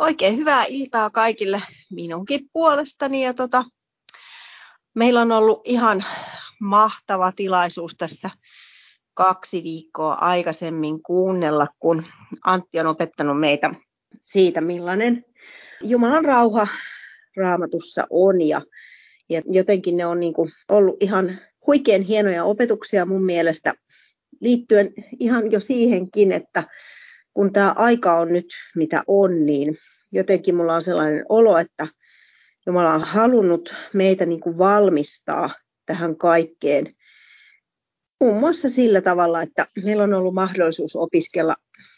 Oikein hyvää iltaa kaikille minunkin puolestani. Ja tota, meillä on ollut ihan mahtava tilaisuus tässä kaksi viikkoa aikaisemmin kuunnella, kun Antti on opettanut meitä siitä, millainen Jumalan rauha raamatussa on. Ja, ja jotenkin ne on niin kuin ollut ihan huikean hienoja opetuksia mun mielestä liittyen ihan jo siihenkin, että kun tämä aika on nyt mitä on, niin jotenkin mulla on sellainen olo, että Jumala on halunnut meitä niin kuin valmistaa tähän kaikkeen. Muun muassa sillä tavalla, että meillä on ollut mahdollisuus opiskella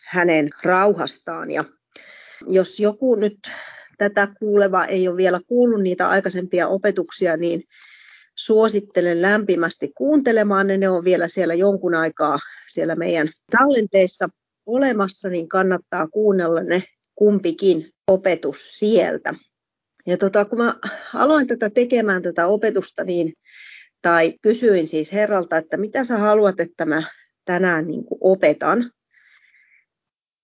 hänen rauhastaan. Ja jos joku nyt tätä kuuleva ei ole vielä kuullut niitä aikaisempia opetuksia, niin suosittelen lämpimästi kuuntelemaan ne. Ne on vielä siellä jonkun aikaa siellä meidän tallenteissa olemassa, niin kannattaa kuunnella ne kumpikin opetus sieltä. Ja tota, kun mä aloin tätä tekemään tätä opetusta, niin, tai kysyin siis Herralta, että mitä sä haluat, että mä tänään niin opetan,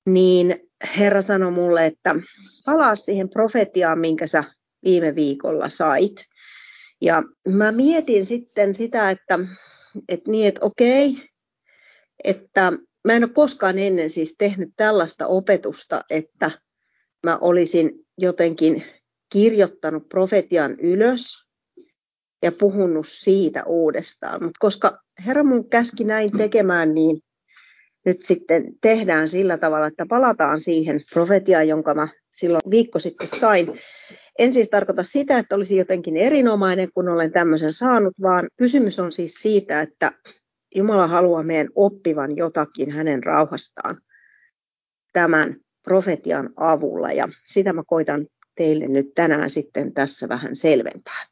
niin Herra sanoi mulle, että palaa siihen profetiaan, minkä sä viime viikolla sait. Ja mä mietin sitten sitä, että, että niin, että okei, että mä en ole koskaan ennen siis tehnyt tällaista opetusta, että mä olisin jotenkin kirjoittanut profetian ylös ja puhunut siitä uudestaan. Mutta koska Herra mun käski näin tekemään, niin nyt sitten tehdään sillä tavalla, että palataan siihen profetiaan, jonka mä silloin viikko sitten sain. En siis tarkoita sitä, että olisi jotenkin erinomainen, kun olen tämmöisen saanut, vaan kysymys on siis siitä, että Jumala haluaa meidän oppivan jotakin hänen rauhastaan tämän profetian avulla ja sitä mä koitan teille nyt tänään sitten tässä vähän selventää.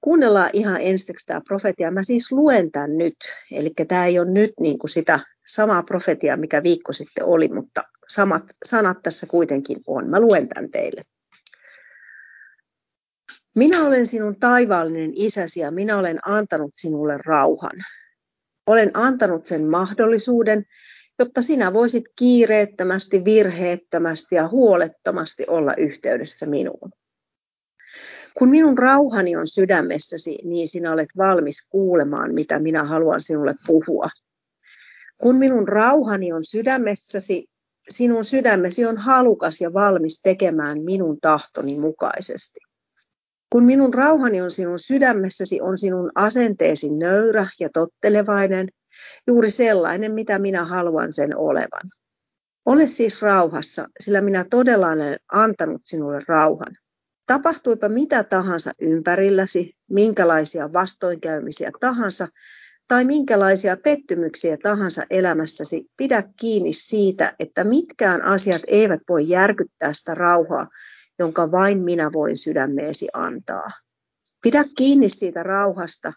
Kuunnellaan ihan ensiksi tämä profetia. Mä siis luen tämän nyt, eli tämä ei ole nyt niin kuin sitä samaa profetiaa, mikä viikko sitten oli, mutta samat sanat tässä kuitenkin on. Mä luen tämän teille. Minä olen sinun taivaallinen isäsi ja minä olen antanut sinulle rauhan. Olen antanut sen mahdollisuuden, jotta sinä voisit kiireettömästi, virheettömästi ja huolettomasti olla yhteydessä minuun. Kun minun rauhani on sydämessäsi, niin sinä olet valmis kuulemaan, mitä minä haluan sinulle puhua. Kun minun rauhani on sydämessäsi, sinun sydämesi on halukas ja valmis tekemään minun tahtoni mukaisesti. Kun minun rauhani on sinun sydämessäsi, on sinun asenteesi nöyrä ja tottelevainen, juuri sellainen, mitä minä haluan sen olevan. Ole siis rauhassa, sillä minä todella olen antanut sinulle rauhan. Tapahtuipa mitä tahansa ympärilläsi, minkälaisia vastoinkäymisiä tahansa, tai minkälaisia pettymyksiä tahansa elämässäsi, pidä kiinni siitä, että mitkään asiat eivät voi järkyttää sitä rauhaa, jonka vain minä voin sydämeesi antaa. Pidä kiinni siitä rauhasta,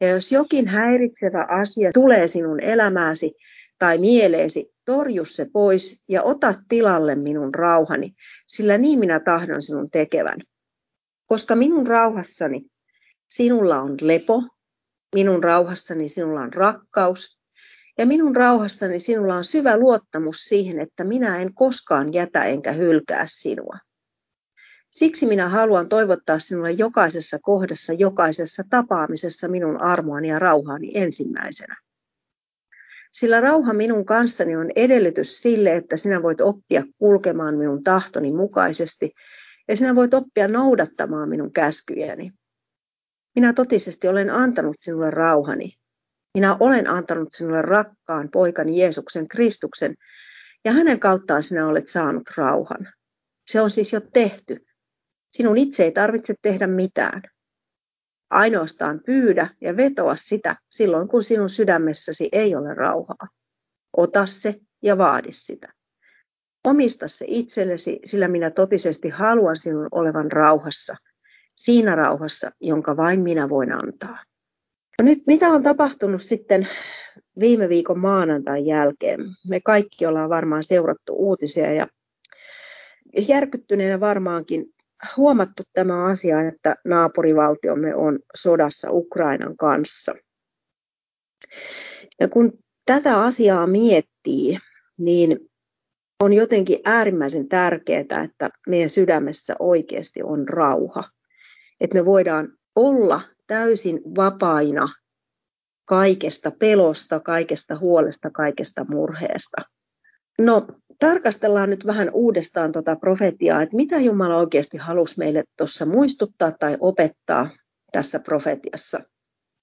ja jos jokin häiritsevä asia tulee sinun elämääsi tai mieleesi, torju se pois ja ota tilalle minun rauhani, sillä niin minä tahdon sinun tekevän. Koska minun rauhassani sinulla on lepo, minun rauhassani sinulla on rakkaus, ja minun rauhassani sinulla on syvä luottamus siihen, että minä en koskaan jätä enkä hylkää sinua. Siksi minä haluan toivottaa sinulle jokaisessa kohdassa, jokaisessa tapaamisessa minun armoani ja rauhaani ensimmäisenä. Sillä rauha minun kanssani on edellytys sille, että sinä voit oppia kulkemaan minun tahtoni mukaisesti ja sinä voit oppia noudattamaan minun käskyjäni. Minä totisesti olen antanut sinulle rauhani. Minä olen antanut sinulle rakkaan poikani Jeesuksen Kristuksen ja hänen kauttaan sinä olet saanut rauhan. Se on siis jo tehty. Sinun itse ei tarvitse tehdä mitään. Ainoastaan pyydä ja vetoa sitä silloin, kun sinun sydämessäsi ei ole rauhaa. Ota se ja vaadi sitä. Omista se itsellesi, sillä minä totisesti haluan sinun olevan rauhassa, siinä rauhassa, jonka vain minä voin antaa. No nyt mitä on tapahtunut sitten viime viikon maanantain jälkeen? Me kaikki ollaan varmaan seurattu uutisia ja järkyttyneenä varmaankin huomattu tämä asia, että naapurivaltiomme on sodassa Ukrainan kanssa. Ja kun tätä asiaa miettii, niin on jotenkin äärimmäisen tärkeää, että meidän sydämessä oikeasti on rauha. Että me voidaan olla täysin vapaina kaikesta pelosta, kaikesta huolesta, kaikesta murheesta. No, tarkastellaan nyt vähän uudestaan tuota profetiaa, että mitä Jumala oikeasti halusi meille tuossa muistuttaa tai opettaa tässä profetiassa.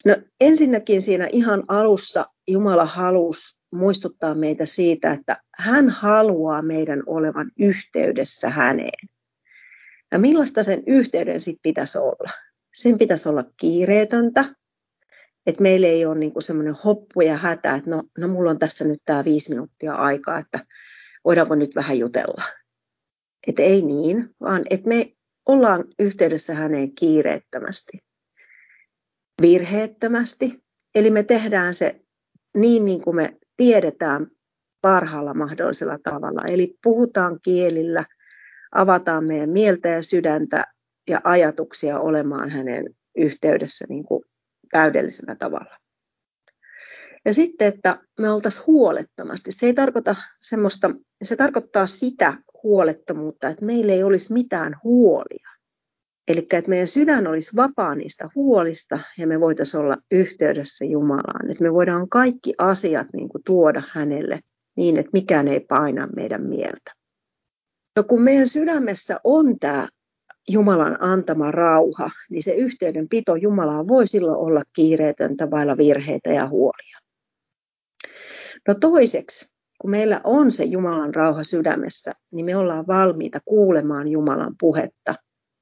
No ensinnäkin siinä ihan alussa Jumala halusi muistuttaa meitä siitä, että hän haluaa meidän olevan yhteydessä häneen. Ja millaista sen yhteyden sitten pitäisi olla? Sen pitäisi olla kiireetöntä, että meillä ei ole niinku semmoinen hoppu ja hätä, että no, no mulla on tässä nyt tämä viisi minuuttia aikaa, että voidaanko nyt vähän jutella. Että ei niin, vaan että me ollaan yhteydessä häneen kiireettömästi, virheettömästi. Eli me tehdään se niin, niin kuin me tiedetään parhaalla mahdollisella tavalla. Eli puhutaan kielillä, avataan meidän mieltä ja sydäntä ja ajatuksia olemaan hänen yhteydessä niin kuin täydellisellä tavalla. Ja sitten, että me oltaisiin huolettomasti. Se ei tarkoita semmoista, se tarkoittaa sitä huolettomuutta, että meillä ei olisi mitään huolia. Eli että meidän sydän olisi vapaa niistä huolista ja me voitaisiin olla yhteydessä Jumalaan. Että me voidaan kaikki asiat niin kuin tuoda hänelle niin, että mikään ei paina meidän mieltä. No kun meidän sydämessä on tämä Jumalan antama rauha, niin se yhteydenpito Jumalaan voi silloin olla kiireetöntä vailla virheitä ja huolia. No toiseksi, kun meillä on se Jumalan rauha sydämessä, niin me ollaan valmiita kuulemaan Jumalan puhetta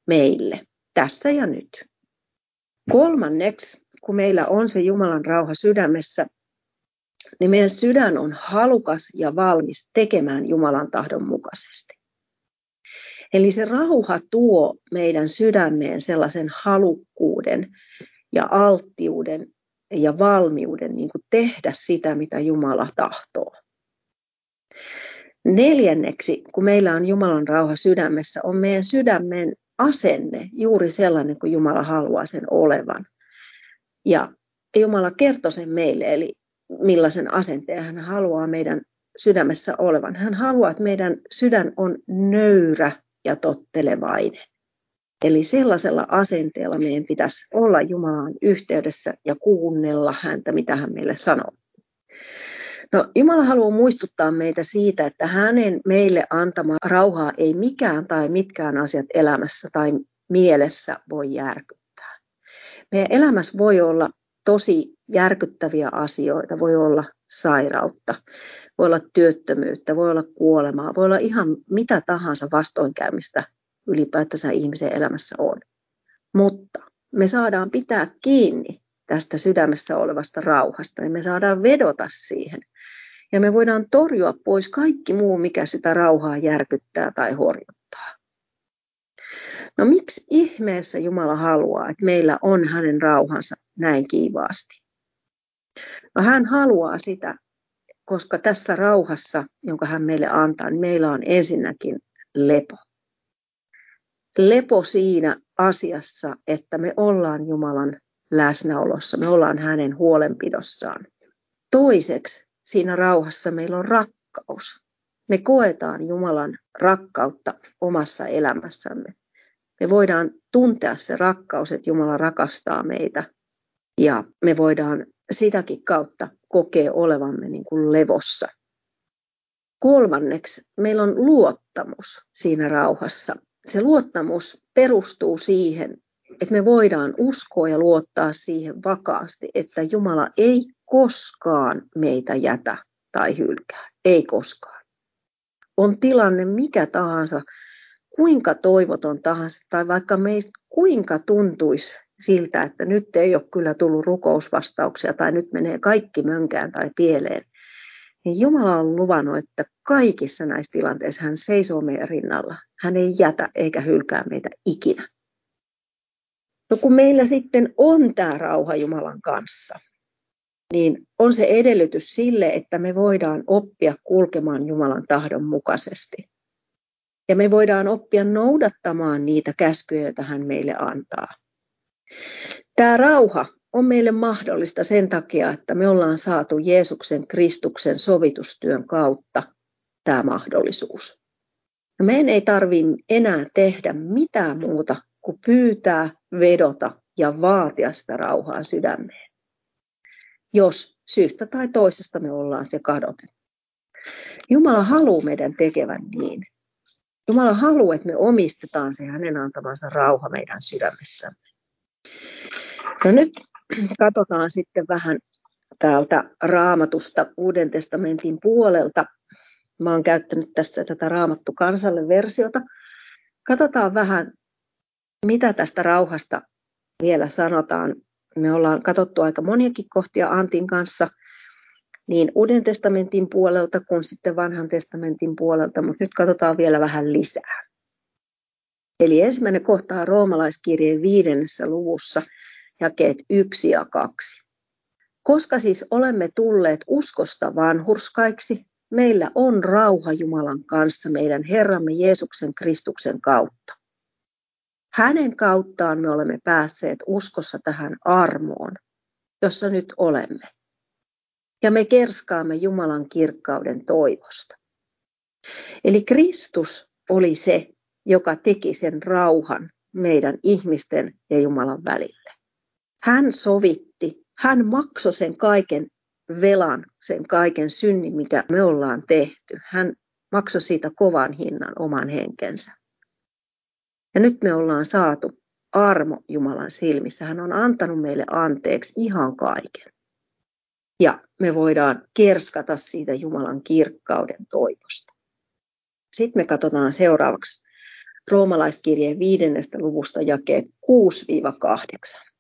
meille tässä ja nyt. Kolmanneksi, kun meillä on se Jumalan rauha sydämessä, niin meidän sydän on halukas ja valmis tekemään Jumalan tahdon mukaisesti. Eli se rauha tuo meidän sydämeen sellaisen halukkuuden ja alttiuden ja valmiuden niin kuin tehdä sitä, mitä Jumala tahtoo. Neljänneksi, kun meillä on Jumalan rauha sydämessä, on meidän sydämen asenne juuri sellainen kuin Jumala haluaa sen olevan. Ja Jumala kertoi sen meille, eli millaisen asenteen hän haluaa meidän sydämessä olevan. Hän haluaa, että meidän sydän on nöyrä ja tottelevainen. Eli sellaisella asenteella meidän pitäisi olla Jumalan yhteydessä ja kuunnella häntä, mitä hän meille sanoo. No, Jumala haluaa muistuttaa meitä siitä, että hänen meille antama rauhaa ei mikään tai mitkään asiat elämässä tai mielessä voi järkyttää. Meidän elämässä voi olla tosi järkyttäviä asioita, voi olla sairautta, voi olla työttömyyttä, voi olla kuolemaa, voi olla ihan mitä tahansa vastoinkäymistä ylipäätänsä ihmisen elämässä on. Mutta me saadaan pitää kiinni tästä sydämessä olevasta rauhasta ja me saadaan vedota siihen. Ja me voidaan torjua pois kaikki muu, mikä sitä rauhaa järkyttää tai horjuttaa. No miksi ihmeessä Jumala haluaa, että meillä on hänen rauhansa näin kiivaasti? No hän haluaa sitä, koska tässä rauhassa, jonka hän meille antaa, niin meillä on ensinnäkin lepo. Lepo siinä asiassa, että me ollaan Jumalan läsnäolossa, me ollaan hänen huolenpidossaan. Toiseksi siinä rauhassa meillä on rakkaus. Me koetaan Jumalan rakkautta omassa elämässämme. Me voidaan tuntea se rakkaus, että Jumala rakastaa meitä ja me voidaan sitäkin kautta kokea olevamme niin kuin levossa. Kolmanneksi meillä on luottamus siinä rauhassa. Se luottamus perustuu siihen, että me voidaan uskoa ja luottaa siihen vakaasti, että Jumala ei koskaan meitä jätä tai hylkää. Ei koskaan. On tilanne mikä tahansa, kuinka toivoton tahansa, tai vaikka meistä kuinka tuntuisi siltä, että nyt ei ole kyllä tullut rukousvastauksia tai nyt menee kaikki mönkään tai pieleen, niin Jumala on luvannut, että kaikissa näissä tilanteissa hän seisoo meidän rinnalla. Hän ei jätä eikä hylkää meitä ikinä. No kun meillä sitten on tämä rauha Jumalan kanssa, niin on se edellytys sille, että me voidaan oppia kulkemaan Jumalan tahdon mukaisesti. Ja me voidaan oppia noudattamaan niitä käskyjä, joita hän meille antaa. Tämä rauha on meille mahdollista sen takia, että me ollaan saatu Jeesuksen Kristuksen sovitustyön kautta tämä mahdollisuus. Ja meidän ei tarvitse enää tehdä mitään muuta kuin pyytää, vedota ja vaatia sitä rauhaa sydämeen. Jos syystä tai toisesta me ollaan se kadotettu. Jumala haluaa meidän tekevän niin. Jumala haluaa, että me omistetaan se hänen antamansa rauha meidän sydämessämme. No nyt katsotaan sitten vähän täältä raamatusta Uuden testamentin puolelta. Mä oon käyttänyt tässä tätä raamattu kansalle versiota. Katsotaan vähän, mitä tästä rauhasta vielä sanotaan. Me ollaan katsottu aika moniakin kohtia Antin kanssa, niin Uuden testamentin puolelta kuin sitten vanhan testamentin puolelta, mutta nyt katsotaan vielä vähän lisää. Eli ensimmäinen kohta on roomalaiskirjeen viidennessä luvussa, jakeet yksi ja kaksi. Koska siis olemme tulleet uskosta vanhurskaiksi, meillä on rauha Jumalan kanssa meidän Herramme Jeesuksen Kristuksen kautta. Hänen kauttaan me olemme päässeet uskossa tähän armoon, jossa nyt olemme. Ja me kerskaamme Jumalan kirkkauden toivosta. Eli Kristus oli se, joka teki sen rauhan meidän ihmisten ja Jumalan välille. Hän sovitti, hän maksoi sen kaiken velan, sen kaiken synnin, mikä me ollaan tehty. Hän maksoi siitä kovan hinnan oman henkensä. Ja nyt me ollaan saatu armo Jumalan silmissä. Hän on antanut meille anteeksi ihan kaiken. Ja me voidaan kerskata siitä Jumalan kirkkauden toivosta. Sitten me katsotaan seuraavaksi roomalaiskirjeen viidennestä luvusta jakeet 6-8.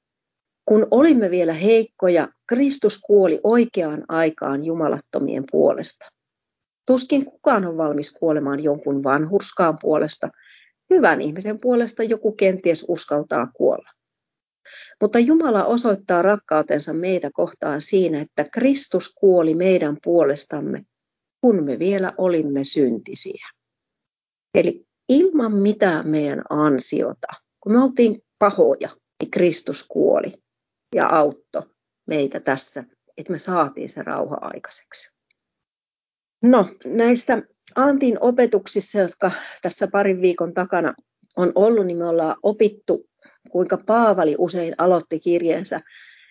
Kun olimme vielä heikkoja, Kristus kuoli oikeaan aikaan jumalattomien puolesta. Tuskin kukaan on valmis kuolemaan jonkun vanhurskaan puolesta. Hyvän ihmisen puolesta joku kenties uskaltaa kuolla. Mutta Jumala osoittaa rakkautensa meitä kohtaan siinä, että Kristus kuoli meidän puolestamme, kun me vielä olimme syntisiä. Eli ilman mitään meidän ansiota, kun me oltiin pahoja, niin Kristus kuoli ja auttoi meitä tässä, että me saatiin se rauha aikaiseksi. No, näissä Antin opetuksissa, jotka tässä parin viikon takana on ollut, niin me ollaan opittu, kuinka Paavali usein aloitti kirjeensä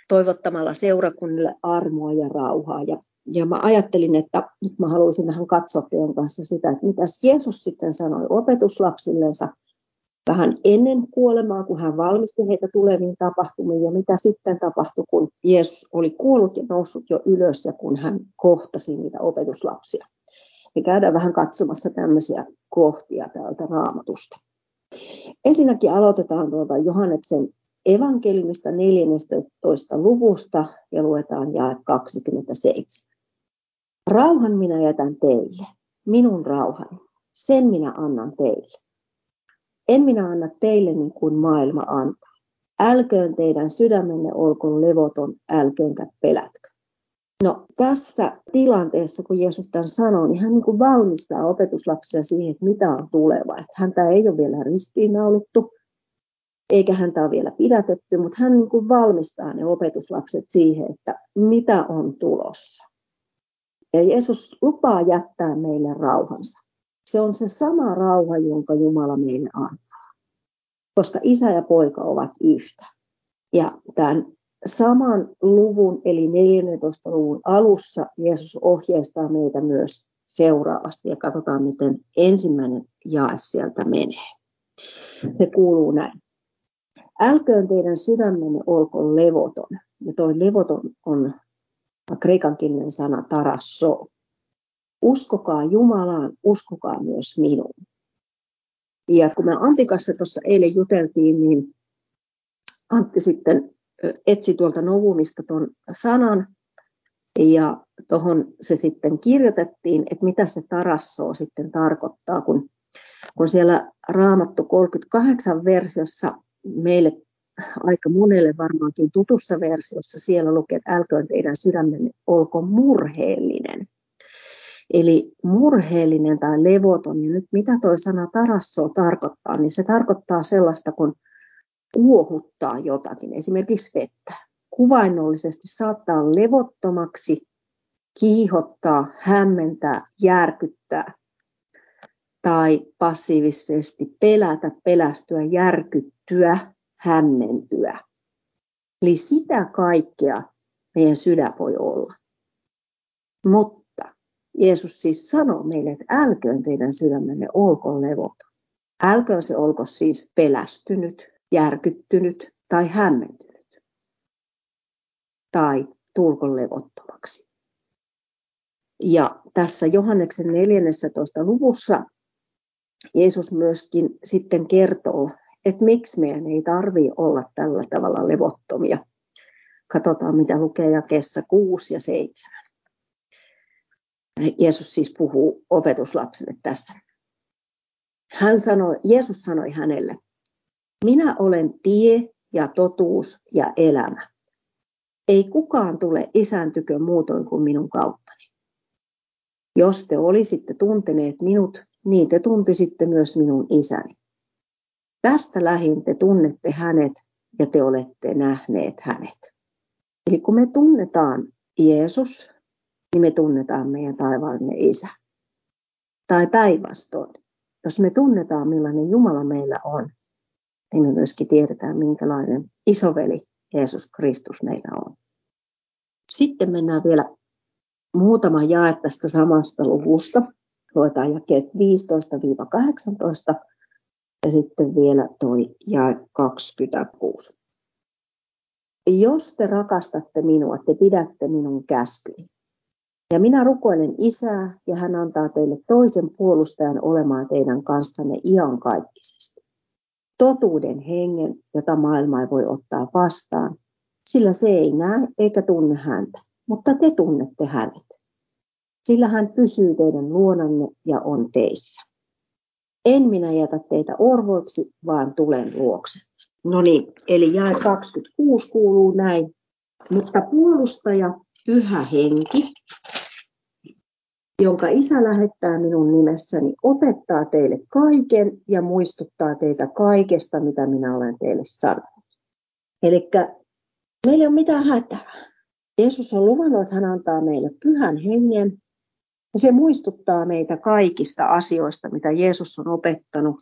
toivottamalla seurakunnille armoa ja rauhaa. Ja, ja mä ajattelin, että nyt mä haluaisin vähän katsoa teidän kanssa sitä, että mitä Jeesus sitten sanoi opetuslapsillensa vähän ennen kuolemaa, kun hän valmisti heitä tuleviin tapahtumiin ja mitä sitten tapahtui, kun Jeesus oli kuollut ja noussut jo ylös ja kun hän kohtasi niitä opetuslapsia. Ja käydään vähän katsomassa tämmöisiä kohtia täältä raamatusta. Ensinnäkin aloitetaan tuolta Johanneksen evankelimista 14. luvusta ja luetaan jae 27. Rauhan minä jätän teille, minun rauhani, sen minä annan teille. En minä anna teille niin kuin maailma antaa. Älköön teidän sydämenne olkoon levoton, älköönkä pelätkö. No tässä tilanteessa, kun Jeesus tämän sanoo, niin hän niin kuin valmistaa opetuslapsia siihen, että mitä on tuleva. Että häntä ei ole vielä ristiinnaulittu, eikä häntä ole vielä pidätetty, mutta hän niin kuin valmistaa ne opetuslapset siihen, että mitä on tulossa. Ja Jeesus lupaa jättää meille rauhansa. Se on se sama rauha, jonka Jumala meille antaa. Koska isä ja poika ovat yhtä. Ja tämän saman luvun, eli 14. luvun alussa, Jeesus ohjeistaa meitä myös seuraavasti. Ja katsotaan, miten ensimmäinen jae sieltä menee. Se kuuluu näin. Älköön teidän sydämenne olkoon levoton. Ja tuo levoton on kreikankielinen sana tarasso. Uskokaa Jumalaan, uskokaa myös minuun. Ja kun me Antin kanssa tuossa eilen juteltiin, niin Antti sitten etsi tuolta Novumista tuon sanan, ja tuohon se sitten kirjoitettiin, että mitä se tarassoo sitten tarkoittaa, kun, kun siellä Raamattu 38 versiossa meille aika monelle varmaankin tutussa versiossa siellä lukee, että älköön teidän sydämenne olko murheellinen. Eli murheellinen tai levoton, ja nyt mitä tuo sana tarasso tarkoittaa, niin se tarkoittaa sellaista, kun uohuttaa jotakin, esimerkiksi vettä. Kuvainnollisesti saattaa levottomaksi, kiihottaa, hämmentää, järkyttää tai passiivisesti pelätä, pelästyä, järkyttyä, hämmentyä. Eli sitä kaikkea meidän sydän voi olla. Mutta Jeesus siis sanoo meille, että älköön teidän sydämenne olkoon levoton. Älköön se olko siis pelästynyt, järkyttynyt tai hämmentynyt. Tai tulko levottomaksi. Ja tässä Johanneksen 14. luvussa Jeesus myöskin sitten kertoo, että miksi meidän ei tarvitse olla tällä tavalla levottomia. Katsotaan, mitä lukee jakeessa 6 ja 7. Jeesus siis puhuu opetuslapsille tässä. Hän sanoi, Jeesus sanoi hänelle, minä olen tie ja totuus ja elämä. Ei kukaan tule isän tykö muutoin kuin minun kauttani. Jos te olisitte tunteneet minut, niin te tuntisitte myös minun isäni. Tästä lähin te tunnette hänet ja te olette nähneet hänet. Eli kun me tunnetaan Jeesus, niin me tunnetaan meidän taivaallinen isä. Tai päinvastoin. Jos me tunnetaan, millainen Jumala meillä on, niin me myöskin tiedetään, minkälainen isoveli Jeesus Kristus meillä on. Sitten mennään vielä muutama jae tästä samasta luvusta. Luetaan jakeet 15-18 ja sitten vielä toi jae 26. Jos te rakastatte minua, te pidätte minun käskyni. Ja minä rukoilen isää, ja hän antaa teille toisen puolustajan olemaan teidän kanssanne iankaikkisesti. Totuuden hengen, jota maailma ei voi ottaa vastaan, sillä se ei näe eikä tunne häntä, mutta te tunnette hänet. Sillä hän pysyy teidän luonanne ja on teissä. En minä jätä teitä orvoiksi, vaan tulen luokse. No niin, eli jae 26 kuuluu näin. Mutta puolustaja, pyhä henki, jonka isä lähettää minun nimessäni, opettaa teille kaiken ja muistuttaa teitä kaikesta, mitä minä olen teille sanonut. Eli meillä ei ole mitään hätää. Jeesus on luvannut, että hän antaa meille pyhän hengen, ja se muistuttaa meitä kaikista asioista, mitä Jeesus on opettanut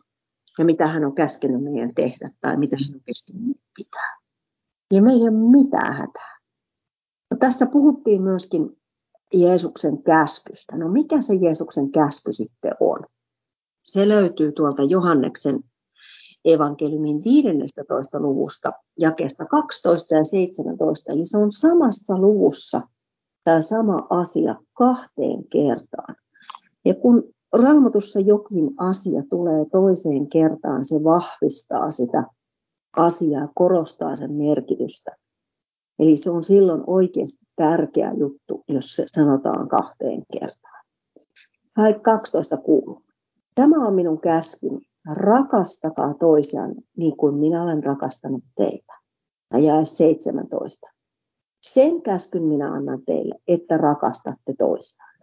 ja mitä hän on käskenyt meidän tehdä tai mitä hän on käskenyt pitää. Ja meillä ei ole mitään hätää. No, tässä puhuttiin myöskin Jeesuksen käskystä. No mikä se Jeesuksen käsky sitten on? Se löytyy tuolta Johanneksen evankeliumin 15. luvusta, jakeesta 12 ja 17. Eli se on samassa luvussa tämä sama asia kahteen kertaan. Ja kun raamatussa jokin asia tulee toiseen kertaan, se vahvistaa sitä asiaa, korostaa sen merkitystä. Eli se on silloin oikeasti tärkeä juttu, jos se sanotaan kahteen kertaan. Hai 12 kuuluu. Tämä on minun käskyni. Rakastakaa toisiaan niin kuin minä olen rakastanut teitä. Ja jää 17. Sen käskyn minä annan teille, että rakastatte toisiaan.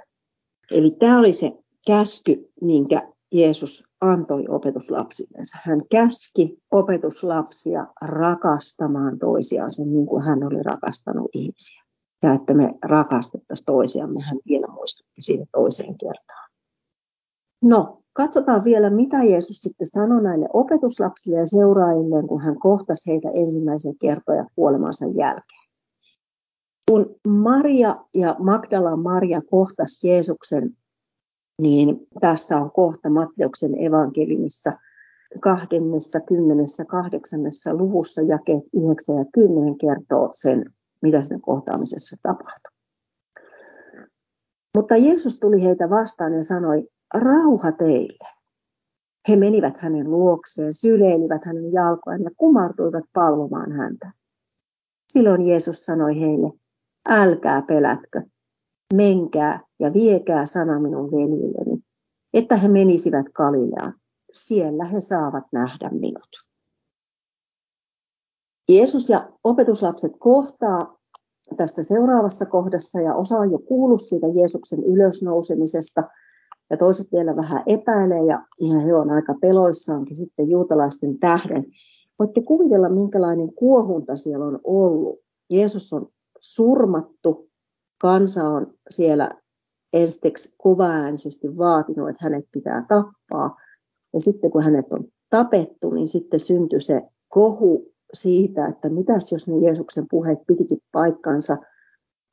Eli tämä oli se käsky, minkä Jeesus antoi opetuslapsillensa. Hän käski opetuslapsia rakastamaan toisiaan sen niin kuin hän oli rakastanut ihmisiä. Ja että me rakastettaisiin toisiamme, hän vielä muistutti siitä toiseen kertaan. No, katsotaan vielä, mitä Jeesus sitten sanoi näille opetuslapsille ja seuraajille, kun hän kohtasi heitä ensimmäisen kertoja kuolemansa jälkeen. Kun Maria ja Magdala Maria kohtas Jeesuksen, niin tässä on kohta Matteuksen evankeliumissa 28. luvussa jakeet 9 ja 10 kertoo sen, mitä sen kohtaamisessa tapahtui. Mutta Jeesus tuli heitä vastaan ja sanoi, rauha teille. He menivät hänen luokseen, syleilivät hänen jalkoaan ja kumartuivat palvomaan häntä. Silloin Jeesus sanoi heille, älkää pelätkö, menkää ja viekää sana minun veljilleni, että he menisivät Galileaan. Siellä he saavat nähdä minut. Jeesus ja opetuslapset kohtaa tässä seuraavassa kohdassa ja osa on jo kuullut siitä Jeesuksen ylösnousemisesta ja toiset vielä vähän epäilee ja, ja he on aika peloissaankin sitten juutalaisten tähden. Voitte kuvitella, minkälainen kuohunta siellä on ollut. Jeesus on surmattu, kansa on siellä ensiksi kuvaäänisesti vaatinut, että hänet pitää tappaa. Ja sitten kun hänet on tapettu, niin sitten syntyi se kohu siitä, että mitäs jos ne Jeesuksen puheet pitikin paikkansa.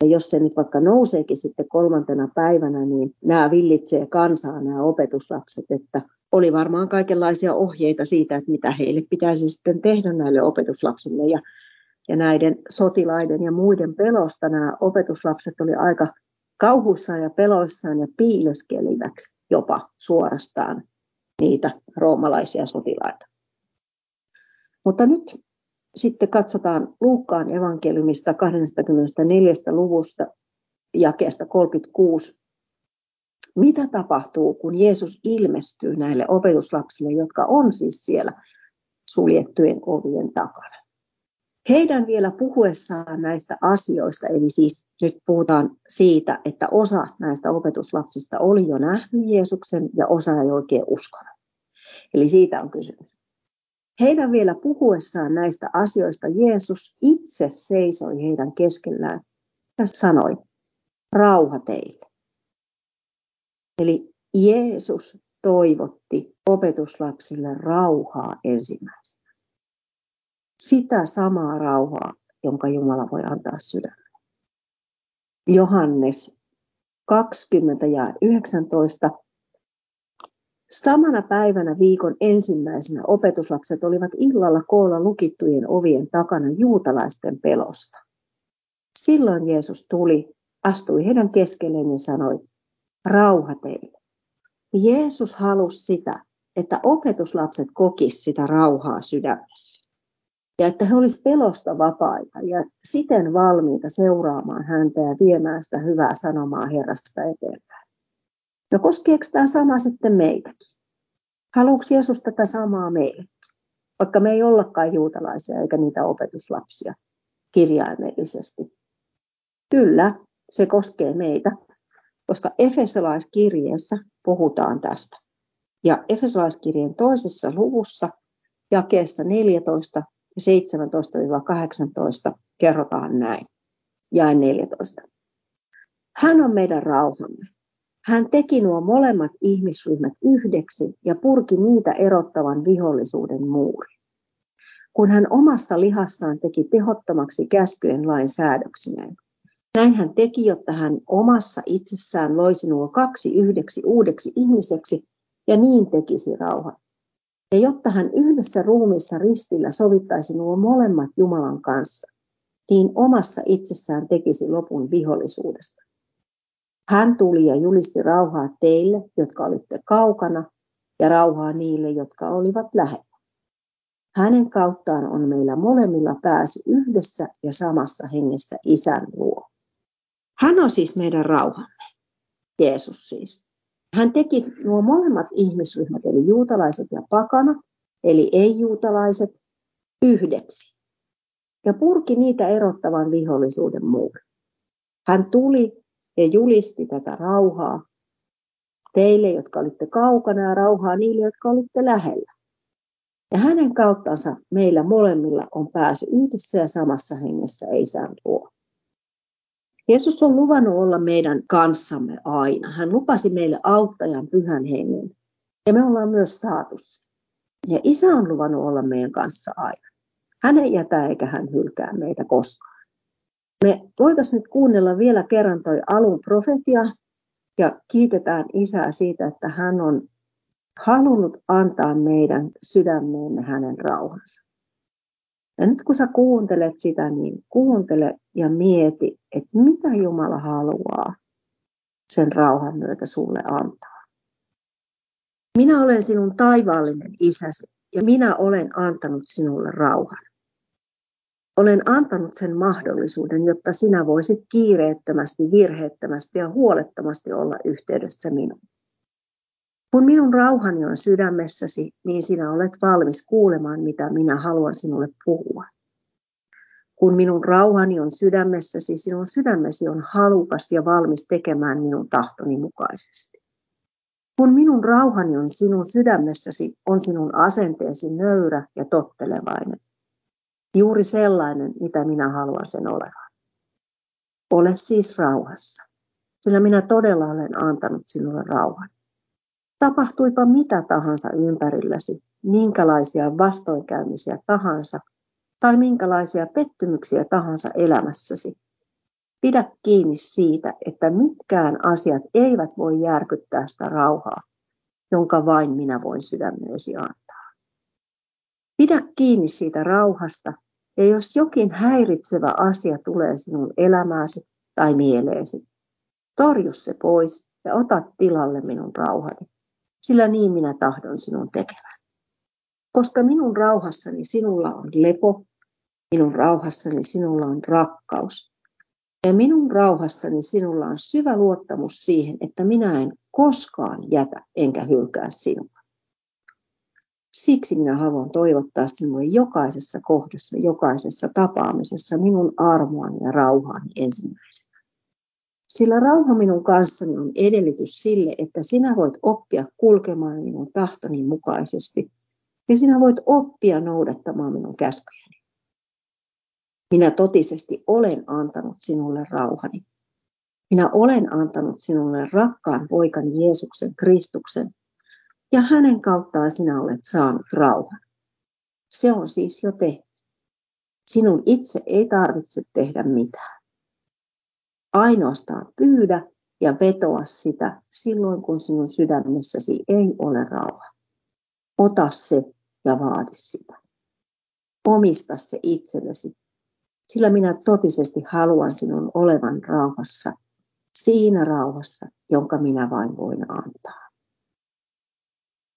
Ja jos se nyt vaikka nouseekin sitten kolmantena päivänä, niin nämä villitsee kansaa, nämä opetuslapset, että oli varmaan kaikenlaisia ohjeita siitä, että mitä heille pitäisi sitten tehdä näille opetuslapsille. Ja, ja näiden sotilaiden ja muiden pelosta nämä opetuslapset oli aika kauhuissaan ja peloissaan ja piileskelivät jopa suorastaan niitä roomalaisia sotilaita. Mutta nyt sitten katsotaan Luukkaan evankeliumista 24. luvusta jakeesta 36. Mitä tapahtuu, kun Jeesus ilmestyy näille opetuslapsille, jotka on siis siellä suljettujen ovien takana? Heidän vielä puhuessaan näistä asioista, eli siis nyt puhutaan siitä, että osa näistä opetuslapsista oli jo nähnyt Jeesuksen ja osa ei oikein uskonut. Eli siitä on kysymys. Heidän vielä puhuessaan näistä asioista Jeesus itse seisoi heidän keskellään ja sanoi, rauha teille. Eli Jeesus toivotti opetuslapsille rauhaa ensimmäisenä. Sitä samaa rauhaa, jonka Jumala voi antaa sydämelle. Johannes 20 ja 19 Samana päivänä viikon ensimmäisenä opetuslapset olivat illalla koolla lukittujen ovien takana juutalaisten pelosta. Silloin Jeesus tuli, astui heidän keskelleen ja sanoi, rauha teille. Jeesus halusi sitä, että opetuslapset kokis sitä rauhaa sydämessä. Ja että he olisivat pelosta vapaita ja siten valmiita seuraamaan häntä ja viemään sitä hyvää sanomaa Herrasta eteenpäin. No koskeeko tämä sama sitten meitäkin? Haluatko Jeesus tätä samaa meille? Vaikka me ei ollakaan juutalaisia eikä niitä opetuslapsia kirjaimellisesti. Kyllä, se koskee meitä, koska Efesolaiskirjeessä puhutaan tästä. Ja Efesolaiskirjeen toisessa luvussa jakeessa 14 ja 17-18 kerrotaan näin. Jae 14. Hän on meidän rauhamme, hän teki nuo molemmat ihmisryhmät yhdeksi ja purki niitä erottavan vihollisuuden muuri. Kun hän omassa lihassaan teki tehottomaksi käskyjen lain säädöksineen. Näin hän teki, jotta hän omassa itsessään loisi nuo kaksi yhdeksi uudeksi ihmiseksi ja niin tekisi rauhan. Ja jotta hän yhdessä ruumissa ristillä sovittaisi nuo molemmat Jumalan kanssa, niin omassa itsessään tekisi lopun vihollisuudesta. Hän tuli ja julisti rauhaa teille, jotka olitte kaukana, ja rauhaa niille, jotka olivat lähellä. Hänen kauttaan on meillä molemmilla pääsy yhdessä ja samassa hengessä isän luo. Hän on siis meidän rauhamme, Jeesus siis. Hän teki nuo molemmat ihmisryhmät, eli juutalaiset ja pakanat, eli ei-juutalaiset, yhdeksi. Ja purki niitä erottavan vihollisuuden muuri. Hän tuli ja julisti tätä rauhaa teille, jotka olitte kaukana ja rauhaa niille, jotka olitte lähellä. Ja hänen kauttansa meillä molemmilla on pääsy yhdessä ja samassa hengessä saa luo. Jeesus on luvannut olla meidän kanssamme aina. Hän lupasi meille auttajan pyhän hengen. Ja me ollaan myös saatu Ja isä on luvannut olla meidän kanssa aina. Hän ei jätä eikä hän hylkää meitä koskaan. Me voitaisiin nyt kuunnella vielä kerran toi alun profetia ja kiitetään Isää siitä, että hän on halunnut antaa meidän sydämeemme hänen rauhansa. Ja nyt kun sä kuuntelet sitä, niin kuuntele ja mieti, että mitä Jumala haluaa sen rauhan myötä sulle antaa. Minä olen sinun taivaallinen isäsi ja minä olen antanut sinulle rauhan. Olen antanut sen mahdollisuuden, jotta sinä voisit kiireettömästi, virheettömästi ja huolettomasti olla yhteydessä minuun. Kun minun rauhani on sydämessäsi, niin sinä olet valmis kuulemaan, mitä minä haluan sinulle puhua. Kun minun rauhani on sydämessäsi, sinun sydämesi on halukas ja valmis tekemään minun tahtoni mukaisesti. Kun minun rauhani on sinun sydämessäsi, on sinun asenteesi nöyrä ja tottelevainen. Juuri sellainen, mitä minä haluan sen olevan. Ole siis rauhassa. sillä minä todella olen antanut sinulle rauhan. Tapahtuipa mitä tahansa ympärilläsi, minkälaisia vastoinkäymisiä tahansa tai minkälaisia pettymyksiä tahansa elämässäsi. Pidä kiinni siitä, että mitkään asiat eivät voi järkyttää sitä rauhaa, jonka vain minä voin sydämeesi antaa. Pidä kiinni siitä rauhasta, ja jos jokin häiritsevä asia tulee sinun elämääsi tai mieleesi, torju se pois ja ota tilalle minun rauhani, sillä niin minä tahdon sinun tekevän. Koska minun rauhassani sinulla on lepo, minun rauhassani sinulla on rakkaus, ja minun rauhassani sinulla on syvä luottamus siihen, että minä en koskaan jätä enkä hylkää sinua. Siksi minä haluan toivottaa sinulle jokaisessa kohdassa, jokaisessa tapaamisessa minun armoani ja rauhaani ensimmäisenä. Sillä rauha minun kanssani on edellytys sille, että sinä voit oppia kulkemaan minun tahtoni mukaisesti ja sinä voit oppia noudattamaan minun käskyjäni. Minä totisesti olen antanut sinulle rauhani. Minä olen antanut sinulle rakkaan poikani Jeesuksen Kristuksen, ja hänen kauttaan sinä olet saanut rauhan. Se on siis jo tehty. Sinun itse ei tarvitse tehdä mitään. Ainoastaan pyydä ja vetoa sitä silloin, kun sinun sydämessäsi ei ole rauha. Ota se ja vaadi sitä. Omista se itsellesi, sillä minä totisesti haluan sinun olevan rauhassa, siinä rauhassa, jonka minä vain voin antaa.